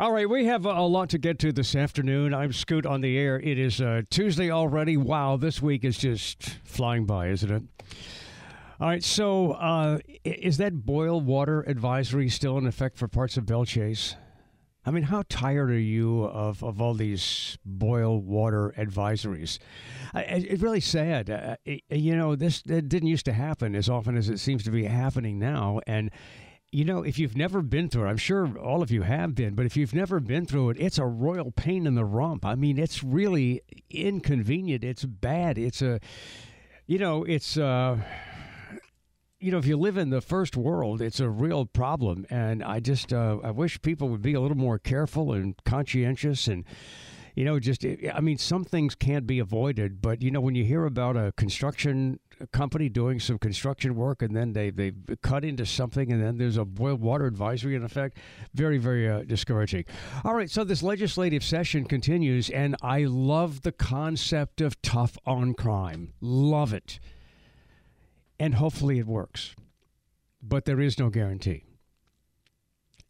All right, we have a lot to get to this afternoon. I'm Scoot on the air. It is uh, Tuesday already. Wow, this week is just flying by, isn't it? All right, so uh, is that boil water advisory still in effect for parts of Belle Chasse? I mean, how tired are you of, of all these boil water advisories? I, it's really sad. Uh, it, you know, this didn't used to happen as often as it seems to be happening now. And, you know, if you've never been through it, I'm sure all of you have been, but if you've never been through it, it's a royal pain in the rump. I mean, it's really inconvenient. It's bad. It's a, you know, it's. Uh, you know, if you live in the first world, it's a real problem. And I just, uh, I wish people would be a little more careful and conscientious and, you know, just, I mean, some things can't be avoided, but, you know, when you hear about a construction company doing some construction work and then they, they cut into something and then there's a boiled water advisory in effect, very, very uh, discouraging. All right, so this legislative session continues, and I love the concept of tough on crime. Love it and hopefully it works. But there is no guarantee.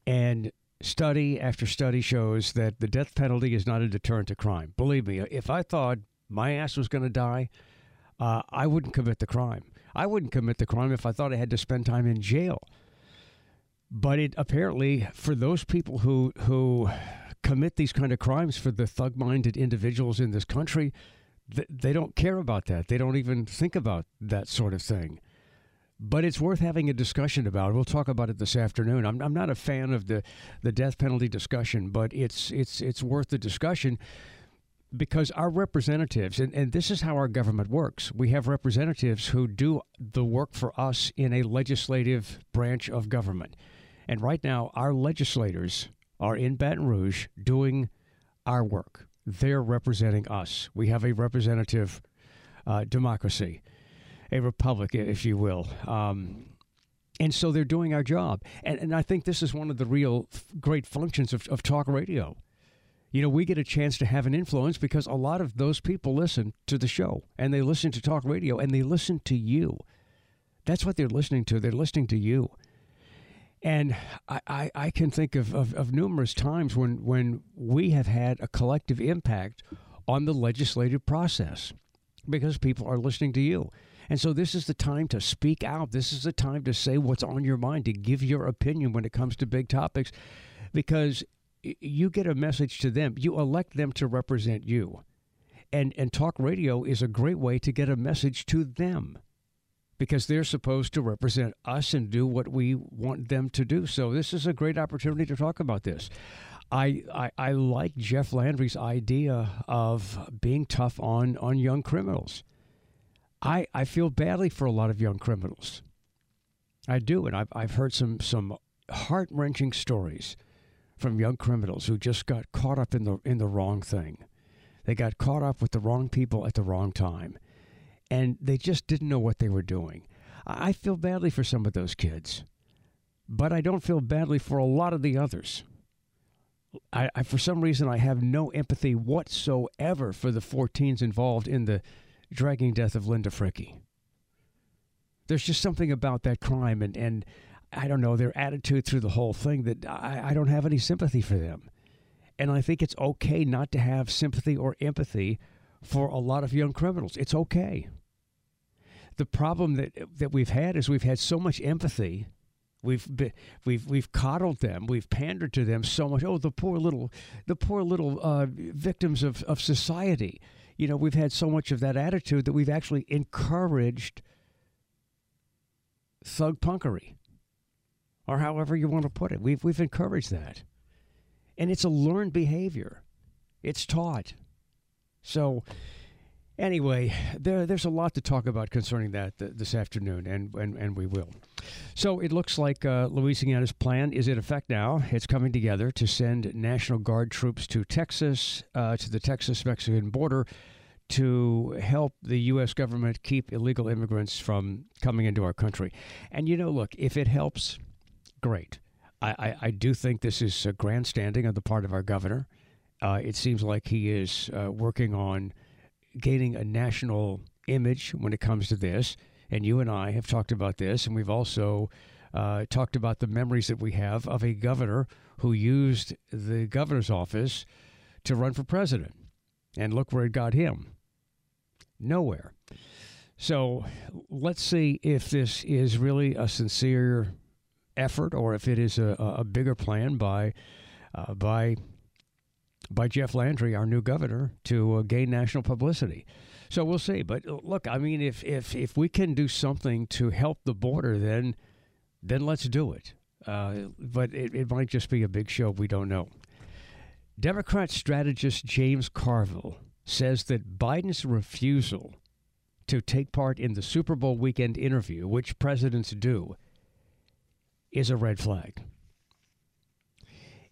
And study after study shows that the death penalty is not a deterrent to crime. Believe me, if I thought my ass was going to die, uh, I wouldn't commit the crime. I wouldn't commit the crime if I thought I had to spend time in jail. But it apparently, for those people who who commit these kind of crimes, for the thug-minded individuals in this country, they don't care about that. They don't even think about that sort of thing. But it's worth having a discussion about. We'll talk about it this afternoon. I'm, I'm not a fan of the, the death penalty discussion, but it's it's it's worth the discussion because our representatives, and, and this is how our government works. We have representatives who do the work for us in a legislative branch of government. And right now, our legislators are in Baton Rouge doing our work. They're representing us. We have a representative uh, democracy, a republic, if you will. Um, and so they're doing our job. And, and I think this is one of the real f- great functions of, of talk radio. You know, we get a chance to have an influence because a lot of those people listen to the show and they listen to talk radio and they listen to you. That's what they're listening to. They're listening to you. And I, I, I can think of, of, of numerous times when, when we have had a collective impact on the legislative process because people are listening to you. And so this is the time to speak out. This is the time to say what's on your mind, to give your opinion when it comes to big topics, because you get a message to them. You elect them to represent you. And, and talk radio is a great way to get a message to them because they're supposed to represent us and do what we want them to do. So this is a great opportunity to talk about this. I, I, I like Jeff Landry's idea of being tough on, on young criminals. I, I feel badly for a lot of young criminals. I do, and I've, I've heard some, some heart wrenching stories from young criminals who just got caught up in the, in the wrong thing. They got caught up with the wrong people at the wrong time, and they just didn't know what they were doing. I feel badly for some of those kids, but I don't feel badly for a lot of the others. I, I, for some reason, I have no empathy whatsoever for the 14s involved in the dragging death of Linda Frickey. There's just something about that crime and, and I don't know, their attitude through the whole thing that I, I don't have any sympathy for them. And I think it's okay not to have sympathy or empathy for a lot of young criminals. It's okay. The problem that that we've had is we've had so much empathy. We've been, we've we've coddled them. We've pandered to them so much. Oh, the poor little the poor little uh, victims of, of society you know, we've had so much of that attitude that we've actually encouraged thug punkery, or however you want to put it. We've, we've encouraged that. And it's a learned behavior, it's taught. So, anyway, there, there's a lot to talk about concerning that th- this afternoon, and, and, and we will. So it looks like uh, Louisiana's plan is in effect now. It's coming together to send National Guard troops to Texas, uh, to the Texas Mexican border, to help the U.S. government keep illegal immigrants from coming into our country. And, you know, look, if it helps, great. I, I, I do think this is a grandstanding on the part of our governor. Uh, it seems like he is uh, working on gaining a national image when it comes to this. And you and I have talked about this, and we've also uh, talked about the memories that we have of a governor who used the governor's office to run for president. And look where it got him nowhere. So let's see if this is really a sincere effort or if it is a, a bigger plan by uh, by by Jeff Landry, our new governor, to uh, gain national publicity. So we'll see. But uh, look, I mean, if if if we can do something to help the border, then then let's do it. Uh, but it, it might just be a big show. We don't know. Democrat strategist James Carville says that Biden's refusal to take part in the Super Bowl weekend interview, which presidents do, is a red flag.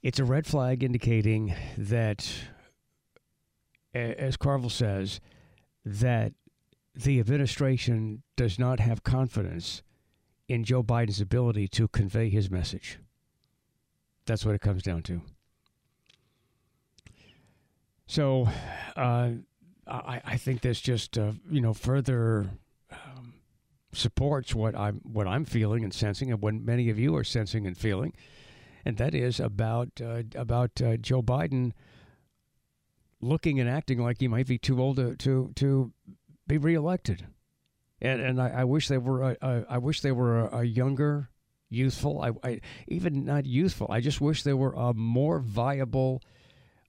It's a red flag indicating that, as Carville says, that the administration does not have confidence in Joe Biden's ability to convey his message. That's what it comes down to. So, uh, I, I think this just uh, you know further supports what I'm what I'm feeling and sensing, and what many of you are sensing and feeling, and that is about uh, about uh, Joe Biden looking and acting like he might be too old to to, to be reelected, and and I, I wish they were I wish they were a, a younger, youthful. I, I, even not youthful. I just wish they were a more viable.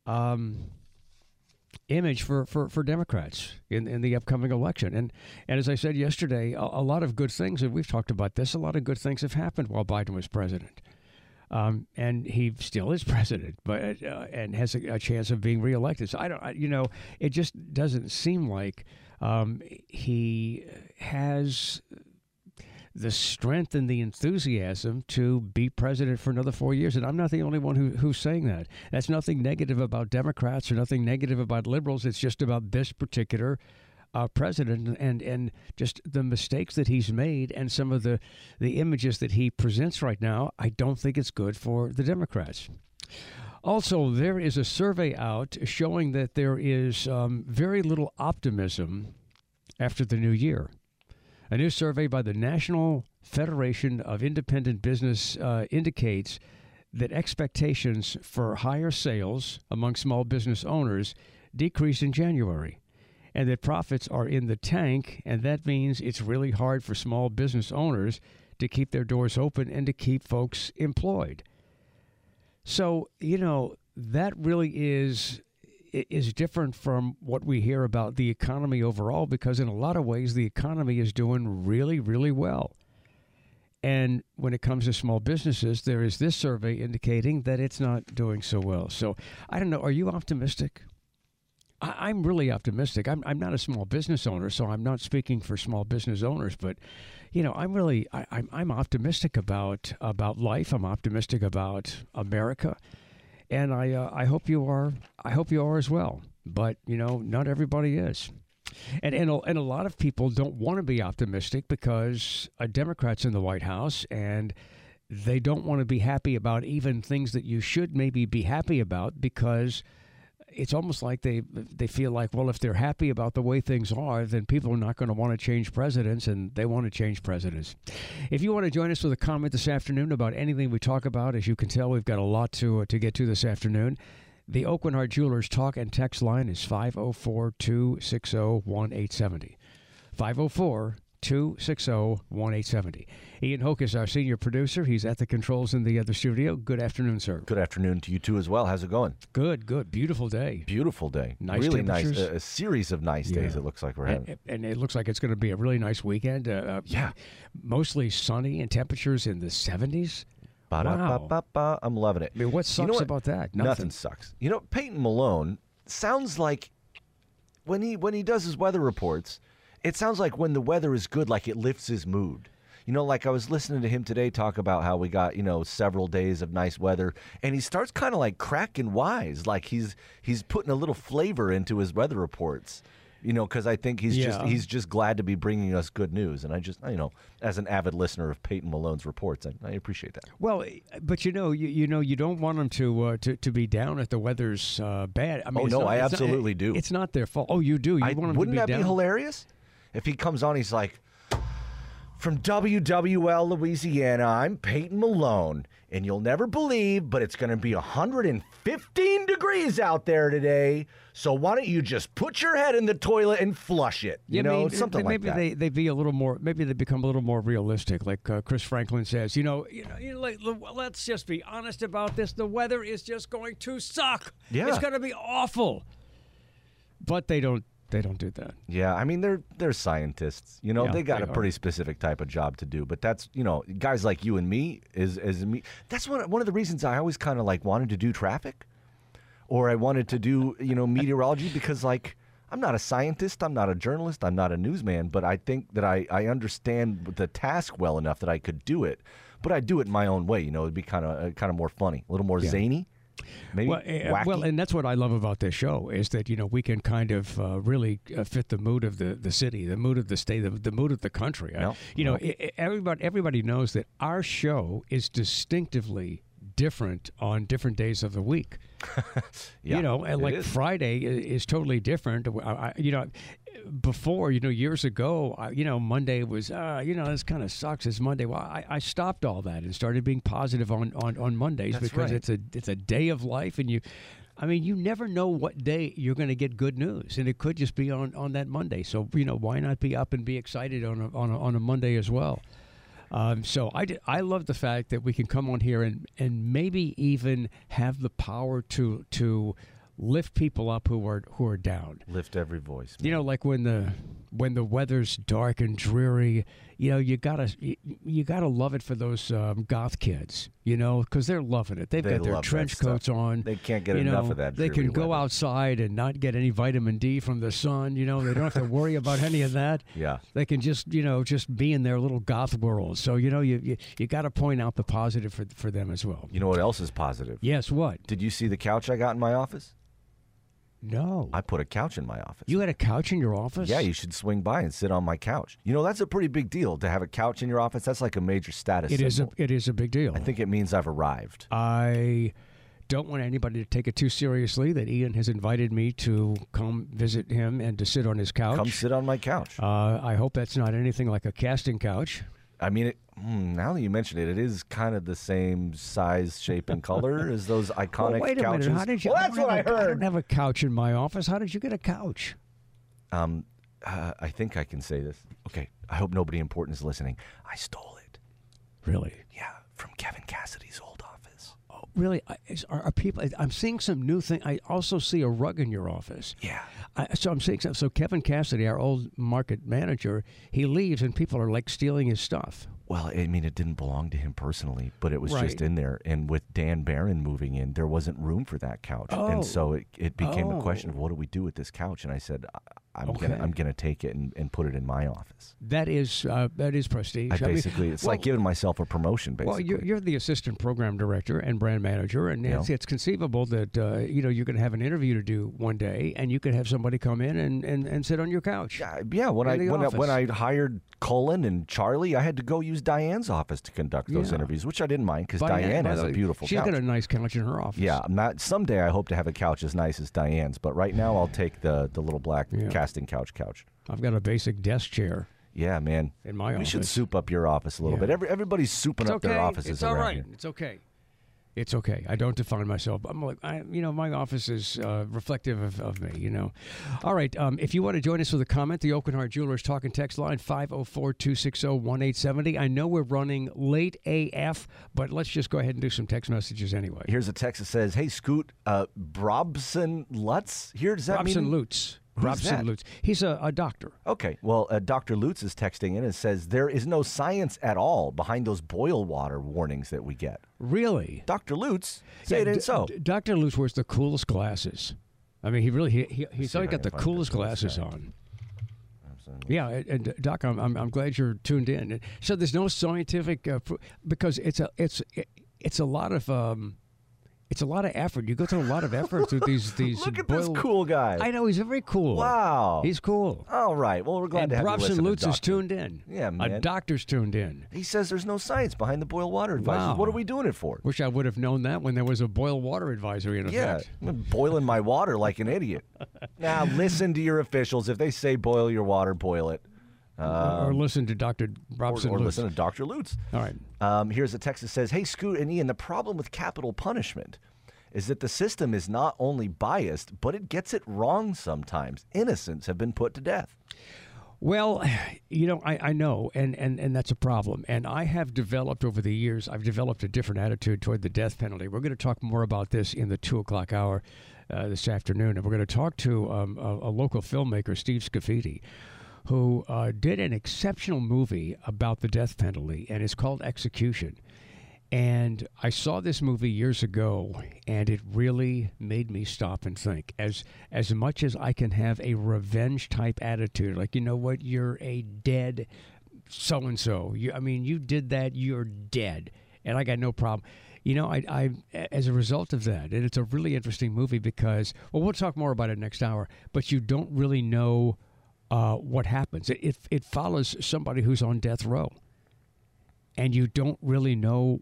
Um, image for, for, for Democrats in, in the upcoming election. And and as I said yesterday, a, a, lot of good things, and we've talked about this, a lot of good things have happened while Biden was president. Um, and he still is president, but uh, and has a, a, chance of being reelected. So I don't, I, you know, it just doesn't seem like um, he has the strength and the enthusiasm to be president for another four years. And I'm not the only one who, who's saying that. That's nothing negative about Democrats or nothing negative about liberals. It's just about this particular uh, president and and just the mistakes that he's made and some of the the images that he presents right now. I don't think it's good for the Democrats. Also, there is a survey out showing that there is um, very little optimism after the new year. A new survey by the National Federation of Independent Business uh, indicates that expectations for higher sales among small business owners decreased in January, and that profits are in the tank, and that means it's really hard for small business owners to keep their doors open and to keep folks employed. So, you know, that really is is different from what we hear about the economy overall because in a lot of ways the economy is doing really really well. And when it comes to small businesses, there is this survey indicating that it's not doing so well. So, I don't know, are you optimistic? I, am really optimistic. I'm, I'm not a small business owner, so I'm not speaking for small business owners, but you know, I'm really I, I'm I'm optimistic about about life. I'm optimistic about America, and I uh, I hope you are. I hope you are as well. But you know, not everybody is. And, and, and a lot of people don't want to be optimistic because a Democrat's in the White House and they don't want to be happy about even things that you should maybe be happy about because it's almost like they they feel like, well, if they're happy about the way things are, then people are not going to want to change presidents, and they want to change presidents. If you want to join us with a comment this afternoon about anything we talk about, as you can tell, we've got a lot to uh, to get to this afternoon. The Aucoin Hart Jewelers talk and text line is 504 260 1870. 504 260 1870. Ian Hoke is our senior producer. He's at the controls in the other studio. Good afternoon, sir. Good afternoon to you too as well. How's it going? Good, good. Beautiful day. Beautiful day. Nice really nice. A, a series of nice Yeah. days. It looks like we're having. And, and it looks like it's going to be a really nice weekend. Uh, uh, Yeah. Mostly sunny and temperatures in the 70s. Ba-da-ba-ba-ba. I'm loving it. I mean, what You sucks know what? about that? Nothing. Nothing. sucks. You know, Peyton Malone sounds like when he when he does his weather reports, it sounds like when the weather is good, like it lifts his mood. You know, like I was listening to him today talk about how we got you know several days of nice weather, and he starts kind of like cracking wise, like he's he's putting a little flavor into his weather reports. You know, because I think he's just he's just glad to be bringing us good news, and I just you know, as an avid listener of Peyton Malone's reports, I, I appreciate that. Well, but you know, you, you know, you don't want them to uh, to to be down if the weather's uh, bad. I mean, Oh, no, not- I it's not- absolutely do. It's not their fault. Oh, you do. You I, want them to wouldn't be that down? be hilarious? If he comes on, he's like, from WWL Louisiana, I'm Peyton Malone, and you'll never believe, but it's going to be 115 degrees out there today. So why don't you just put your head in the toilet and flush it? You Yeah, know, I mean, something like maybe that. they they be a little more. Maybe they become a little more realistic, like uh, Chris Franklin says. You know, you know, you know, like, let's just be honest about this. The weather is just going to suck. Yeah. it's going to be awful. But they don't. They don't do that. Yeah, I mean they're they're scientists. You know, Yeah, they got they a are. pretty specific type of job to do. But that's you know, guys like you and me is is me. That's one one of the reasons I always kind of like wanted to do traffic, or I wanted to do you know meteorology because like I'm not a scientist, I'm not a journalist, I'm not a newsman, but I think that I I understand the task well enough that I could do it. But I do it in my own way. You know, it'd be kind of uh, kind of more funny, a little more zany, maybe Well, wacky. well, and that's what I love about this show is that you know we can kind of uh, really uh, fit the mood of the, the city, the mood of the state, the, the mood of the country. I- Yeah, you know, i i- everybody everybody knows that our show is distinctively different on different days of the week. Yeah, you know, and like is. Friday is totally different. I, you know, before you know years ago, I, you know Monday was uh, you know this kind of sucks. It's Monday. Well, I, I stopped all that and started being positive on on, on Mondays That's because right. it's a it's a day of life, and you. I mean, you never know what day you're going to get good news, and it could just be on, on that Monday. So, you know, why not be up and be excited on a, on a, on a Monday as well? Um, so I, di- I love the fact that we can come on here and, and maybe even have the power to to lift people up who are who are down. lift every voice. You know, like when the when the weather's dark and dreary, you know, you gotta you, you gotta love it for those um, goth kids, you know, because they're loving it. They've They got their trench coats on. They can't get you enough know, of that They can go weather. outside and not get any vitamin D from the sun. You know, they don't have to worry about any of that. Yeah. They can just you know just be in their little goth world. So you know you you, you got to point out the positive for for them as well. You know what else is positive? Yes, what? Did you see the couch I got in my office? No. I put a couch in my office. You had a couch in your office? Yeah, you should swing by and sit on my couch. You know, that's a pretty big deal to have a couch in your office. That's like a major status It is a, it is a big deal. I think it means I've arrived. I don't want anybody to take it too seriously that Ian has invited me to come visit him and to sit on his couch. Come sit on my couch. Uh, I hope that's not anything like a casting couch. I mean, it, hmm, now that you mention it, it is kind of the same size, shape, and color as those iconic well, wait a couches. minute. How did you? Well, that's what I a- I heard. don't have a couch in my office. How did you get a couch? Um, uh, I think I can say this. Okay, I hope nobody important is listening. I stole it. Really? Yeah, from Kevin Cassidy's old really? Uh, is- Are, are people? I'm seeing some new thing. I also see a rug in your office. Yeah. I, so I'm seeing some. So Kevin Cassidy, our old market manager, he leaves and people are like stealing his stuff. Well, I mean, it didn't belong to him personally, but it was just in there. And with Dan Barron moving in, there wasn't room for that couch, Oh. and so it, it became a oh. question of Oh. what do we do with this couch? And I said, I'm gonna I'm gonna take it and, and put it in my office. That is uh, that is prestige. I I mean, basically, it's like giving myself a promotion. Basically, Well, you're, you're the assistant program director and brand manager, and it's, it's conceivable that uh, you know you're going to have an interview to do one day, and you could have somebody come in and, and, and sit on your couch. Yeah, yeah. When I when I, when I hired Cullen and Charlie, I had to go use Diane's office to conduct those Yeah. interviews, which I didn't mind because Diane has a beautiful She's couch. got a nice couch in her office. yeah, I'm not. Someday I hope to have a couch as nice as Diane's, but right now I'll take the the little black Yeah. Casting couch couch. I've got a basic desk chair. Yeah, man. In my we should soup up your office a little Yeah. bit. Every, everybody's souping It's up okay. their offices it's all right. here. It's okay. It's okay. I don't define myself. I'm like, I, you know, my office is uh, reflective of, of me, you know. All right. Um, if you want to join us with a comment, the Aucoin Hart Jewelers talking text line 504 260 1870. I know we're running late AF, but let's just go ahead and do some text messages anyway. Here's a text that says, "Hey, Scoot, uh, Brobson Lutz here. Does that Brobson mean Lutz. Brobson that? Lutz. He's a, a doctor. Okay, well, uh, Dr. Lutz is texting in and says there is no science at all behind those boil water warnings that we get. Really? Dr. Lutz, say Yeah, it ain't D- so. D- Dr. Lutz wears the coolest glasses. I mean, he really he, he he's always got the coolest glasses on. Yeah, and, and Doc, I'm, I'm I'm glad you're tuned in. So there's no scientific uh, because it's a it's it, it's a lot of um, it's a lot of effort. You go through a lot of effort through these these. Look at this cool guy. I know he's very cool. Wow. he's cool. All right. Well, we're glad and to have Brobson Lutz is tuned in. Yeah, A doctor's tuned in. He says there's no science behind the boil water advices. Wow. What are we doing it for? Wish I would have known that when there was a boil water advisory in Yeah, effect. I'm boiling my water like an idiot. now listen to your officials. If they say boil your water, boil it. Or listen to Dr. Or, Brobson or Lutz. listen to Dr. Lutz. All right. Um, here's a text that says, "Hey, Scoot and Ian, the problem with capital punishment is that the system is not only biased, but it gets it wrong sometimes. Innocents have been put to death." Well, you know, I, I know, and, and, and that's a problem. And I have developed over the years, I've developed a different attitude toward the death penalty. We're going to talk more about this in the two o'clock hour uh, this afternoon. And we're going to talk to um, a, a local filmmaker, Steve Scafidi, who uh, did an exceptional movie about the death penalty, and it's called Execution. And I saw this movie years ago, and it really made me stop and think. As as much as I can have a revenge type attitude, like you know what, you're a dead so and so. I mean, you did that, you're dead, and I got no problem. You know, I, I as a result of that, and it's a really interesting movie because well, we'll talk more about it next hour. But you don't really know uh, what happens. It, it it follows somebody who's on death row, and you don't really know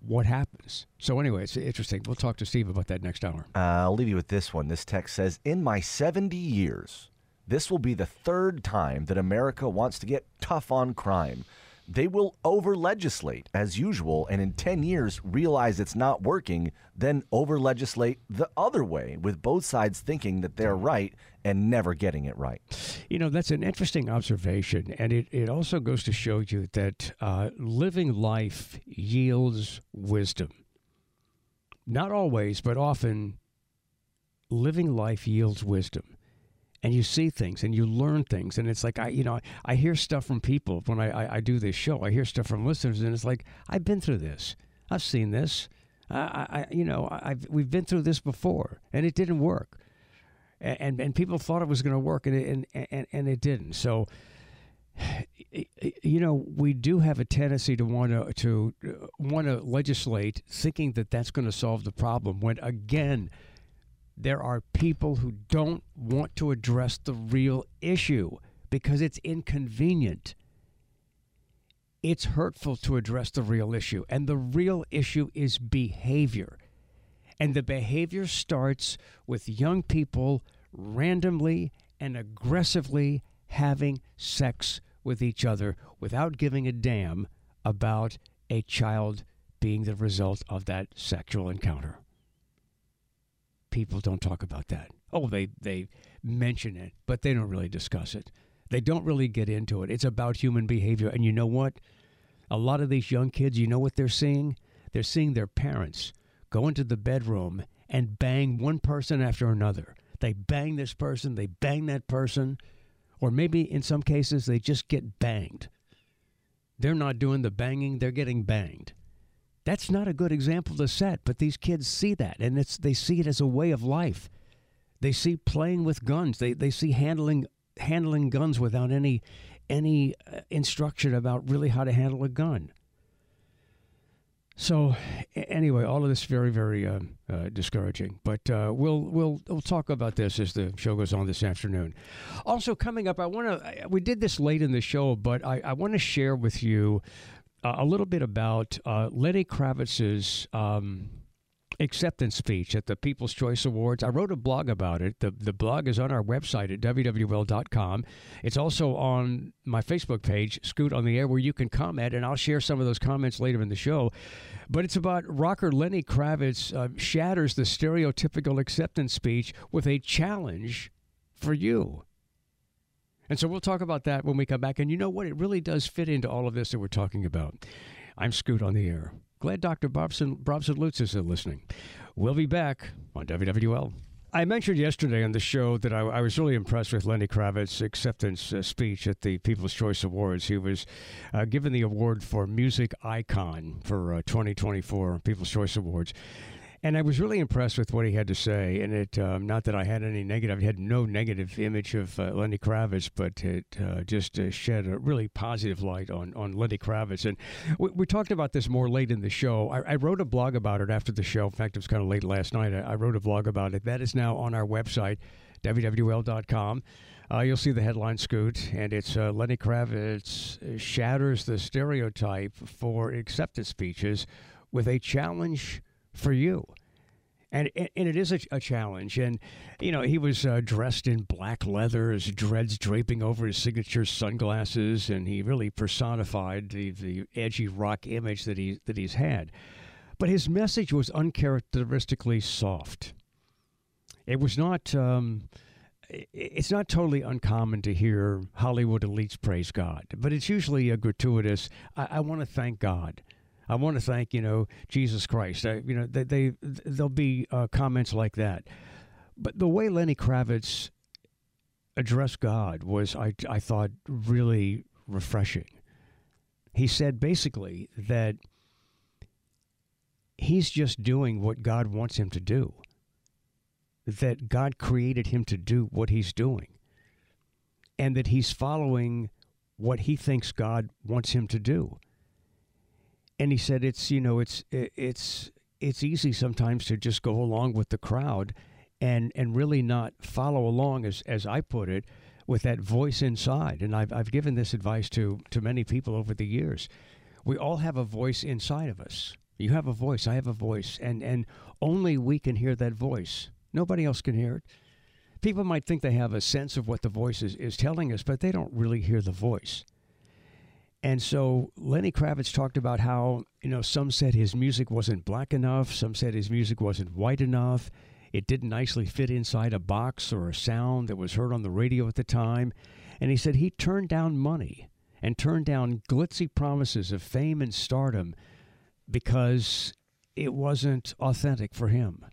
what happens. So anyway, it's interesting. We'll talk to Steve about that next hour. Uh, I'll leave you with this one. This text says, "In my 70 years, this will be the third time that America wants to get tough on crime." They will over legislate as usual, and in 10 years realize it's not working, then over legislate the other way, with both sides thinking that they're right and never getting it right. You know, that's an interesting observation. And it, it also goes to show you that uh, living life yields wisdom. Not always, but often, living life yields wisdom. And you see things and you learn things. And it's like i you know i hear stuff from people when i i, I do this show. I hear stuff from listeners and it's like i've been through this. I've seen this. I, I you know i've we've been through this before and it didn't work. And and, and people thought it was going to work and it, and, and and it didn't. So you know we do have a tendency to want to to want to legislate thinking that that's going to solve the problem when again there are people who don't want to address the real issue because it's inconvenient. It's hurtful to address the real issue. And the real issue is behavior. And the behavior starts with young people randomly and aggressively having sex with each other without giving a damn about a child being the result of that sexual encounter people don't talk about that. Oh, they they mention it, but they don't really discuss it. They don't really get into it. It's about human behavior. And you know what? A lot of these young kids, you know what they're seeing? They're seeing their parents go into the bedroom and bang one person after another. They bang this person, they bang that person, or maybe in some cases they just get banged. They're not doing the banging, they're getting banged. That's not a good example to set, but these kids see that and it's they see it as a way of life. They see playing with guns. They they see handling handling guns without any any uh, instruction about really how to handle a gun. So, anyway, all of this very, very uh, uh, discouraging. But uh, we'll we'll we'll talk about this as the show goes on this afternoon. Also, coming up, I want to. We did this late in the show, but I, I want to share with you uh, a little bit about uh, Lenny Kravitz's um, acceptance speech at the People's Choice Awards. I wrote a blog about it. The, the blog is on our website at wwl.com. It's also on my Facebook page, Scoot on the Air, where you can comment, and I'll share some of those comments later in the show. But it's about rocker Lenny Kravitz uh, shatters the stereotypical acceptance speech with a challenge for you. And so we'll talk about that when we come back. And you know what? It really does fit into all of this that we're talking about. I'm Scoot on the air. Glad Dr. Bobson, Bobson Lutz is listening. We'll be back on WWL. I mentioned yesterday on the show that I, I was really impressed with Lenny Kravitz's acceptance uh, speech at the People's Choice Awards. He was uh, given the award for Music Icon for uh, 2024 People's Choice Awards. And I was really impressed with what he had to say. And it, um, not that I had any negative, I had no negative image of uh, Lenny Kravitz, but it uh, just uh, shed a really positive light on, on Lenny Kravitz. And we, we talked about this more late in the show. I, I, wrote a blog about it after the show. In fact, it was kind of late last night. I, I wrote a blog about it. That is now on our website, wwl.com. Uh, you'll see the headline scoot, and it's uh, Lenny Kravitz shatters the stereotype for acceptance speeches with a challenge for you. And, and it is a, a challenge. And, you know, he was uh, dressed in black leather, his dreads draping over his signature sunglasses, and he really personified the, the edgy rock image that, he, that he's had. But his message was uncharacteristically soft. It was not. Um, it's not totally uncommon to hear Hollywood elites praise God, but it's usually a gratuitous. I, I want to thank God. I want to thank you know Jesus Christ. I, you know they, they there'll be uh, comments like that, but the way Lenny Kravitz addressed God was I I thought really refreshing. He said basically that he's just doing what God wants him to do. That God created him to do what he's doing. And that he's following what he thinks God wants him to do and he said it's you know it's it's it's easy sometimes to just go along with the crowd and and really not follow along as as I put it with that voice inside. And I've I've given this advice to to many people over the years. We all have a voice inside of us. You have a voice I have a voice and and only we can hear that voice. Nobody else can hear it. People might think they have a sense of what the voice is, is telling us but they don't really hear the voice and so Lenny Kravitz talked about how, you know, some said his music wasn't black enough, some said his music wasn't white enough, it didn't nicely fit inside a box or a sound that was heard on the radio at the time. And he said he turned down money and turned down glitzy promises of fame and stardom because it wasn't authentic for him.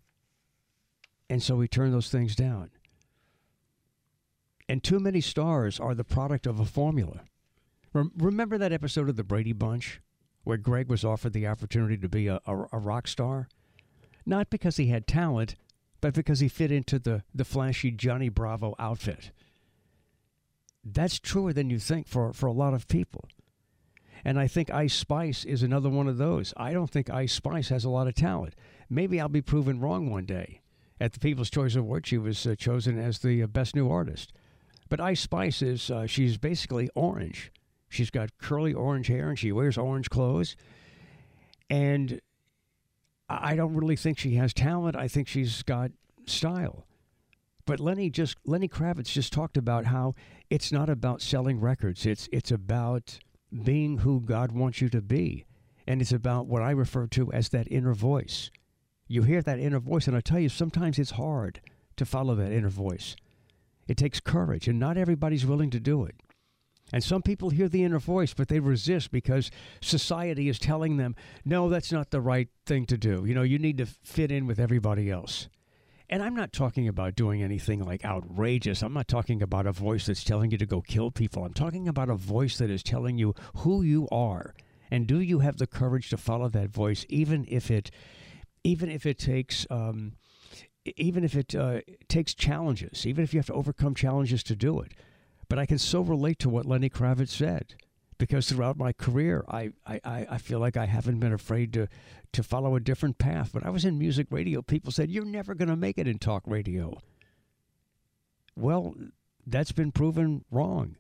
And so he turned those things down. And too many stars are the product of a formula. Rem- remember that episode of The Brady Bunch where Greg was offered the opportunity to be a, a, a rock star? Not because he had talent, but because he fit into the, the flashy Johnny Bravo outfit. That's truer than you think for, for a lot of people. And I think Ice Spice is another one of those. I don't think Ice Spice has a lot of talent. Maybe I'll be proven wrong one day. At the People's Choice Award, she was uh, chosen as the uh, best new artist. But Ice Spice is, uh, she's basically orange. She's got curly orange hair and she wears orange clothes. And I don't really think she has talent. I think she's got style. But Lenny just Lenny Kravitz just talked about how it's not about selling records. It's it's about being who God wants you to be. And it's about what I refer to as that inner voice. You hear that inner voice, and I tell you, sometimes it's hard to follow that inner voice. It takes courage, and not everybody's willing to do it. And some people hear the inner voice, but they resist because society is telling them, no, that's not the right thing to do. You know, you need to fit in with everybody else. And I'm not talking about doing anything like outrageous. I'm not talking about a voice that's telling you to go kill people. I'm talking about a voice that is telling you who you are. And do you have the courage to follow that voice, even if it, even if it takes, um, even if it uh, takes challenges, even if you have to overcome challenges to do it? But I can so relate to what Lenny Kravitz said because throughout my career, I, I, I feel like I haven't been afraid to, to follow a different path. When I was in music radio, people said, You're never going to make it in talk radio. Well, that's been proven wrong.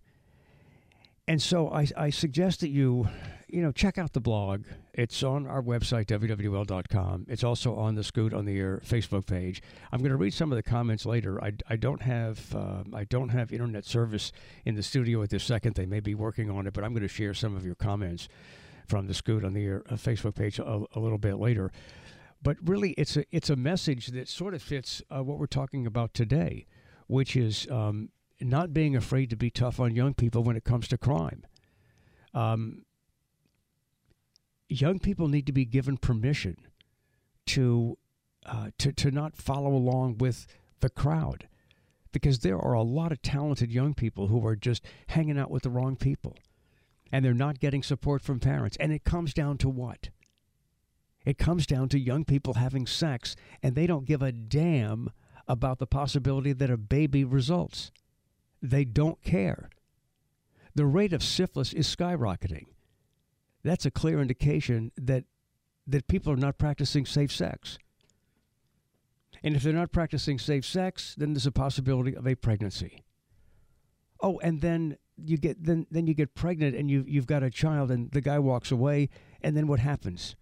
And so I, I suggest that you, you know, check out the blog. It's on our website, WWL.com. It's also on the Scoot on the Air Facebook page. I'm going to read some of the comments later. I, I don't have uh, I don't have internet service in the studio at this second. They may be working on it, but I'm going to share some of your comments from the Scoot on the Air uh, Facebook page a, a, little bit later. But really, it's a it's a message that sort of fits uh, what we're talking about today, which is um, not being afraid to be tough on young people when it comes to crime. Um, young people need to be given permission to, uh, to, to not follow along with the crowd because there are a lot of talented young people who are just hanging out with the wrong people and they're not getting support from parents. And it comes down to what? It comes down to young people having sex and they don't give a damn about the possibility that a baby results. They don't care. The rate of syphilis is skyrocketing. That's a clear indication that that people are not practicing safe sex. And if they're not practicing safe sex, then there's a possibility of a pregnancy. Oh, and then you get then then you get pregnant and you you've got a child and the guy walks away and then what happens?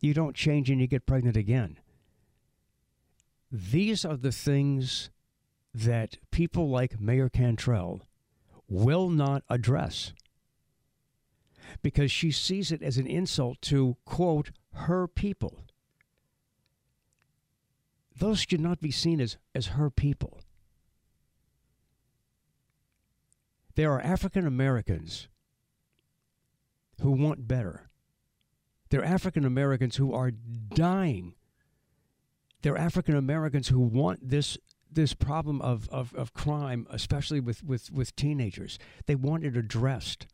You don't change and you get pregnant again. These are the things that people like Mayor Cantrell will not address because she sees it as an insult to, quote, her people. Those should not be seen as, as her people. There are African Americans who want better. There are African Americans who are dying. There are African Americans who want this this problem of, of, of crime, especially with, with, with teenagers. They want it addressed.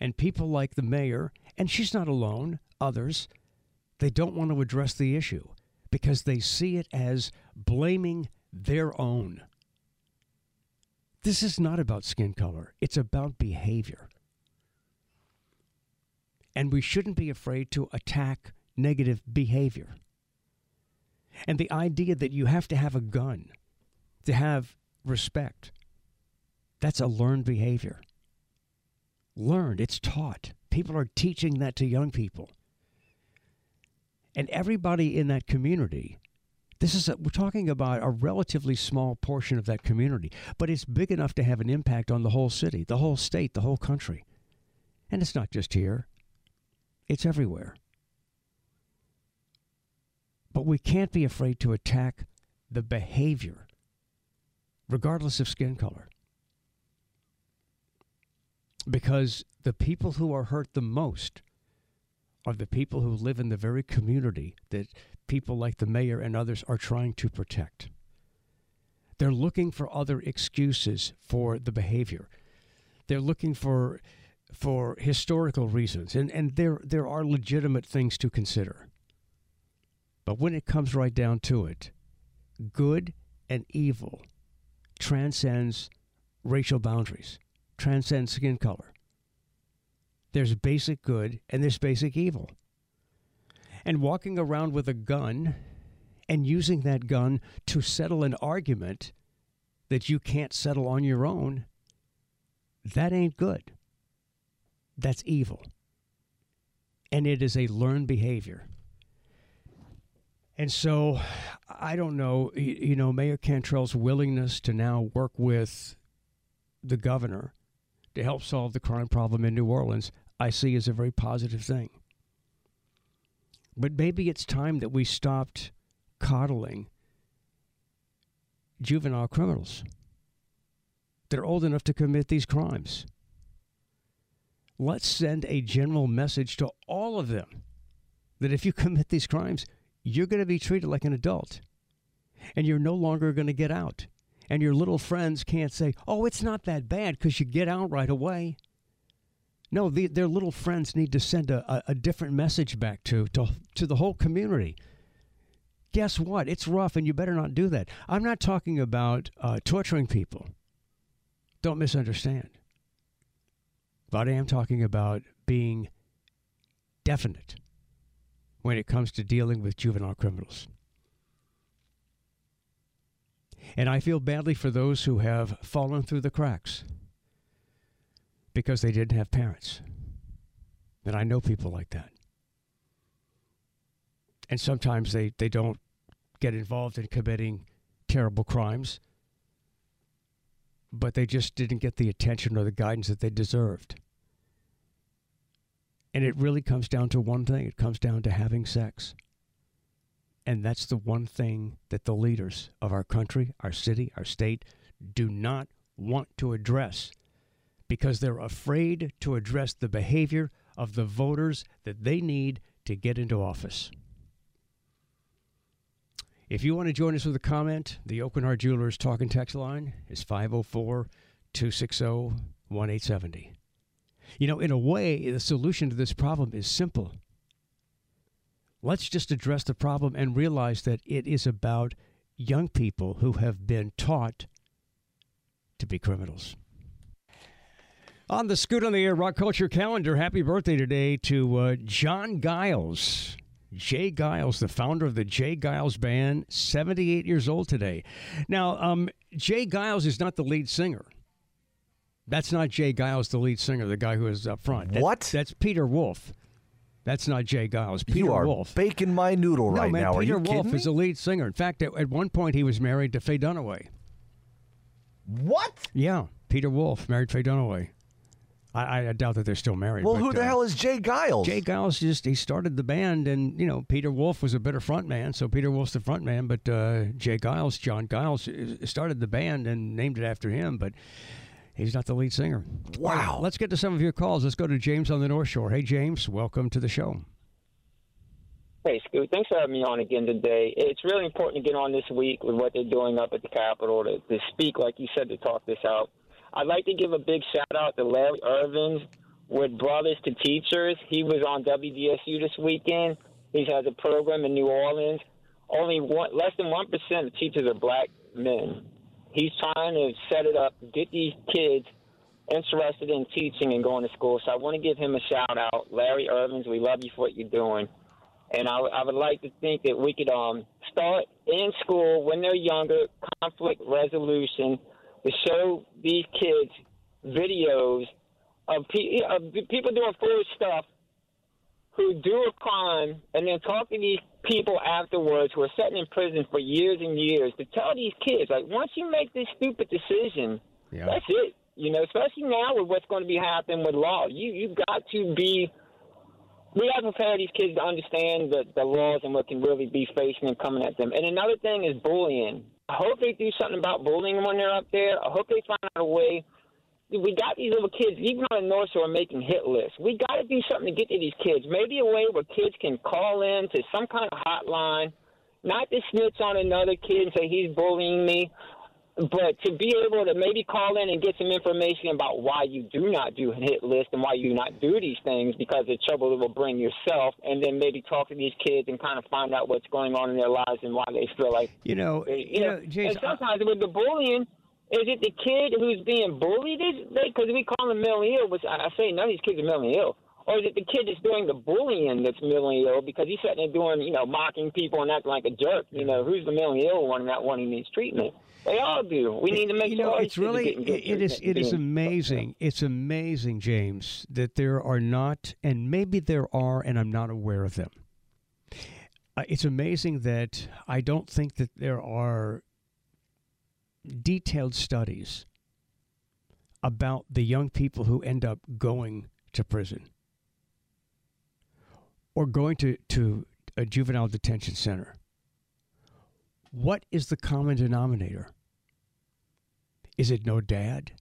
And people like the mayor, and she's not alone, others, they don't want to address the issue because they see it as blaming their own. This is not about skin color, it's about behavior. And we shouldn't be afraid to attack negative behavior. And the idea that you have to have a gun to have respect, that's a learned behavior. Learned, it's taught. People are teaching that to young people. And everybody in that community, this is a, we're talking about a relatively small portion of that community, but it's big enough to have an impact on the whole city, the whole state, the whole country. And it's not just here. It's everywhere. But we can't be afraid to attack the behavior, regardless of skin color. Because the people who are hurt the most are the people who live in the very community that people like the mayor and others are trying to protect. They're looking for other excuses for the behavior. They're looking for for historical reasons, and, and there there are legitimate things to consider. But when it comes right down to it, good and evil transcends racial boundaries, transcends skin color. There's basic good and there's basic evil. And walking around with a gun and using that gun to settle an argument that you can't settle on your own, that ain't good. That's evil. And it is a learned behavior. And so I don't know, you know, Mayor Cantrell's willingness to now work with the governor to help solve the crime problem in New Orleans, I see as a very positive thing. But maybe it's time that we stopped coddling juvenile criminals that are old enough to commit these crimes. Let's send a general message to all of them that if you commit these crimes, you're going to be treated like an adult and you're no longer going to get out. And your little friends can't say, oh, it's not that bad because you get out right away. No, the, their little friends need to send a, a, different message back to, to, to the whole community. Guess what? It's rough and you better not do that. I'm not talking about uh, torturing people. Don't misunderstand. But I am talking about being definite when it comes to dealing with juvenile criminals. And I feel badly for those who have fallen through the cracks because they didn't have parents. And I know people like that. And sometimes they, they don't get involved in committing terrible crimes, but they just didn't get the attention or the guidance that they deserved. And it really comes down to one thing it comes down to having sex. And that's the one thing that the leaders of our country, our city, our state do not want to address because they're afraid to address the behavior of the voters that they need to get into office. If you want to join us with a comment, the Hart Jewelers Talk and Text line is 504 260 1870. You know, in a way, the solution to this problem is simple. Let's just address the problem and realize that it is about young people who have been taught to be criminals. On the Scoot on the Air Rock Culture calendar, happy birthday today to uh, John Geils. J. Geils, the founder of the J. Geils Band, 78 years old today. Now, um, J. Geils is not the lead singer. That's not J. Geils, the lead singer, the guy who is up front. That, What? That's Peter Wolf. That's not J. Geils. Peter you are Wolf. baking my noodle no, right man, now. Peter Wolf is the lead singer. In fact, at, at one point he was married to Faye Dunaway. What? Yeah, Peter Wolf married Faye Dunaway. I, I doubt that they're still married. Well, but, who the uh, hell is J. Geils? J. Geils just he started the band, and you know Peter Wolf was a better front man, so Peter Wolf's the front man. But uh, J. Geils, John Geils, uh, started the band and named it after him, but he's not the lead singer. Wow. All right, let's get to some of your calls. Let's go to James on the North Shore. Hey, James, welcome to the show. Hey, Scoot. Thanks for having me on again today. It's really important to get on this week with what they're doing up at the Capitol to, to speak, like you said, to talk this out. I'd like to give a big shout out to Larry Irvins with Brothers to Teachers. He was on WDSU this weekend. He has a program in New Orleans. Only one, less than 1% of teachers are black men. He's trying to set it up, get these kids interested in teaching and going to school. So I want to give him a shout out. Larry Irvins, we love you for what you're doing. And I, I would like to think that we could um, start in school when they're younger, conflict resolution, to show these kids videos of, pe- of people doing foolish stuff who do a crime and then talk to these people afterwards who are sitting in prison for years and years to tell these kids, like, once you make this stupid decision, Yeah. that's it. You know, especially now with what's going to be happening with law, you you've got to be. We have to prepare these kids to understand the, the laws and what can really be facing and coming at them. And another thing is bullying. I hope they do something about bullying when they're up there. I hope they find out a way. We got these little kids, even on the North Shore, making hit lists. We got to do something to get to these kids. Maybe a way where kids can call in to some kind of hotline, not to snitch on another kid and say he's bullying me. but to be able to maybe call in and get some information about why you do not do a hit list and why you do not do these things because the trouble it will bring yourself, and then maybe talk to these kids and kind of find out what's going on in their lives and why they feel like you know, they, you know, James, and sometimes with the bullying. Is it the kid who's being bullied? Because we call them mentally ill, which I say none of these kids are mentally ill or is it the kid that's doing the bullying that's mentally ill because he's sitting there doing, you know, mocking people and acting like a jerk? You know, who's the mentally ill one and not one who needs treatment? They all do. We need to make you sure. know, it's these really it is it is amazing. It's amazing, James, that there are not, and maybe there are, and I'm not aware of them. Uh, it's amazing that I don't think that there are detailed studies about the young people who end up going to prison or going to, to a juvenile detention center. What is the common denominator? Is it no dad?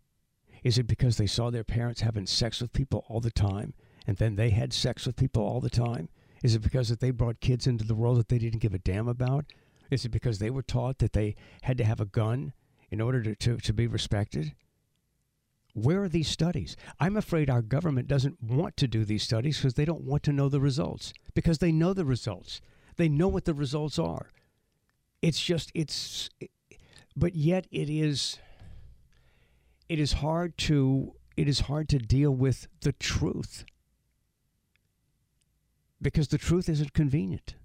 Is it because they saw their parents having sex with people all the time and then they had sex with people all the time? Is it because that they brought kids into the world that they didn't give a damn about? Is it because they were taught that they had to have a gun in order to, to, to be respected? Where are these studies? I'm afraid our government doesn't want to do these studies because they don't want to know the results. Because they know the results. They know what the results are. It's just it's but yet it is it is hard to it is hard to deal with the truth. Because the truth isn't convenient.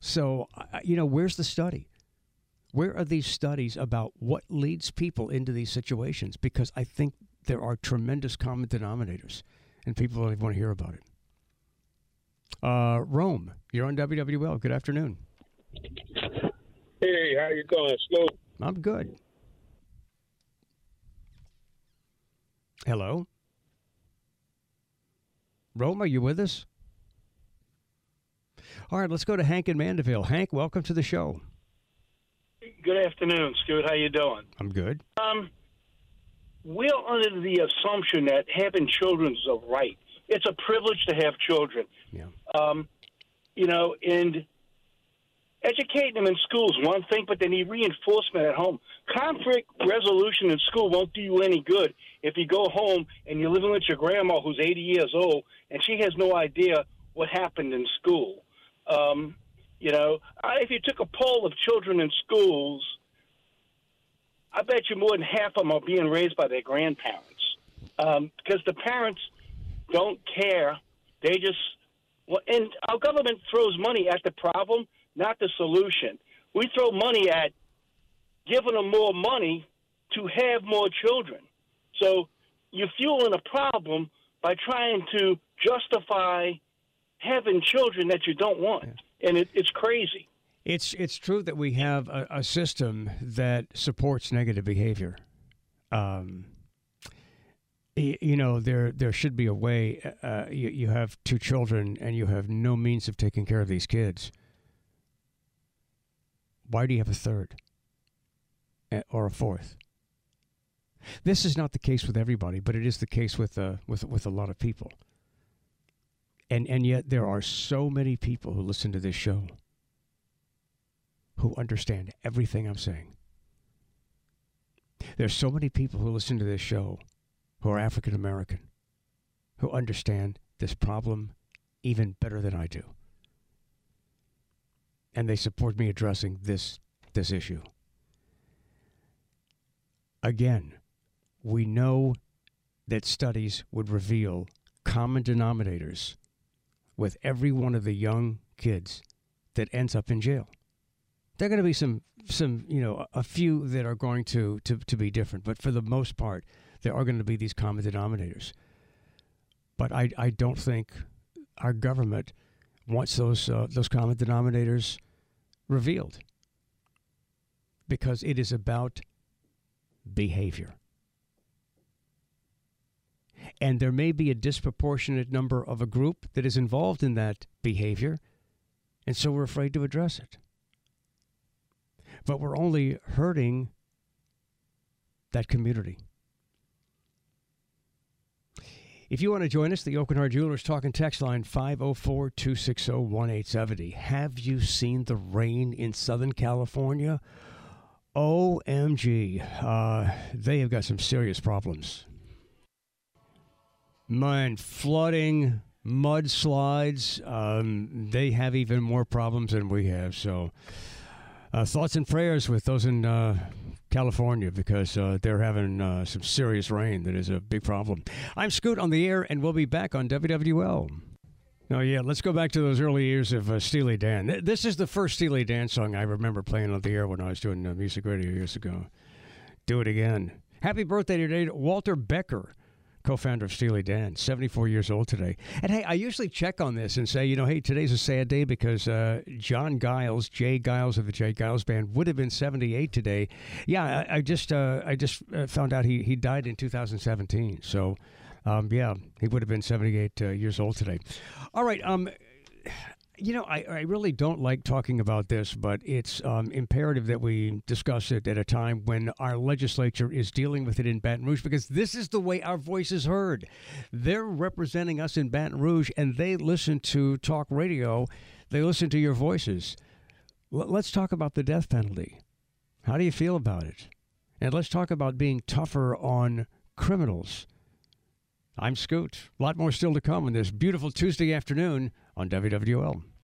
So, you know, where's the study? Where are these studies about what leads people into these situations? Because I think there are tremendous common denominators, and people don't even want to hear about it. Uh, Rome, you're on WWL. Good afternoon. Hey, how you going, Scoot? I'm good. Hello? Rome, are you with us? All right, let's go to Hank in Mandeville. Hank, welcome to the show. Good afternoon, Scoot. How you doing? I'm good. Um, we're under the assumption that having children is a right. It's a privilege to have children. Yeah. Um, you know, and educating them in school is one thing, but they need reinforcement at home. Conflict resolution in school won't do you any good if you go home and you're living with your grandma who's 80 years old and she has no idea what happened in school. Um, you know, if you took a poll of children in schools, I bet you more than half of them are being raised by their grandparents um, because the parents don't care. They just well, and our government throws money at the problem, not the solution. We throw money at giving them more money to have more children. So you're fueling a problem by trying to justify having children that you don't want, and it, it's crazy. It's it's true that we have a, a system that supports negative behavior. Um, you know, there there should be a way. Uh, you, you have two children and you have no means of taking care of these kids. Why do you have a third or a fourth? This is not the case with everybody, but it is the case with uh, with with a lot of people. And and yet there are so many people who listen to this show who understand everything I'm saying. There's so many people who listen to this show who are African American who understand this problem even better than I do. And they support me addressing this this issue. Again, we know that studies would reveal common denominators with every one of the young kids that ends up in jail. There are going to be some, some you know, a few that are going to, to, to be different, but for the most part, there are going to be these common denominators. But I, I don't think our government wants those, uh, those common denominators revealed because it is about behavior. And there may be a disproportionate number of a group that is involved in that behavior, and so we're afraid to address it. But we're only hurting that community. If you want to join us, the Aucoin Hart Jewelers Talk and Text line 504 260 1870. Have you seen the rain in Southern California? OMG. Uh, they have got some serious problems. Man, flooding, mudslides, um, they have even more problems than we have. So, uh, thoughts and prayers with those in uh, California because uh, they're having uh, some serious rain that is a big problem. I'm Scoot on the air, and we'll be back on WWL. Oh, yeah, let's go back to those early years of uh, Steely Dan. This is the first Steely Dan song I remember playing on the air when I was doing uh, music radio years ago. Do it again. Happy birthday today to Walter Becker co-founder of Steely Dan, 74 years old today. And hey, I usually check on this and say, you know, hey, today's a sad day because uh, John Geils, J. Geils of the J. Geils Band, would have been 78 today. Yeah, I, I just uh, I just uh, found out he he died in 2017. So. Um, yeah, he would have been 78 uh, years old today. All right. Um, you know, I, I really don't like talking about this, but it's um, imperative that we discuss it at a time when our legislature is dealing with it in Baton Rouge because this is the way our voice is heard. They're representing us in Baton Rouge and they listen to talk radio, they listen to your voices. L- let's talk about the death penalty. How do you feel about it? And let's talk about being tougher on criminals. I'm Scoot. A lot more still to come on this beautiful Tuesday afternoon on WWL.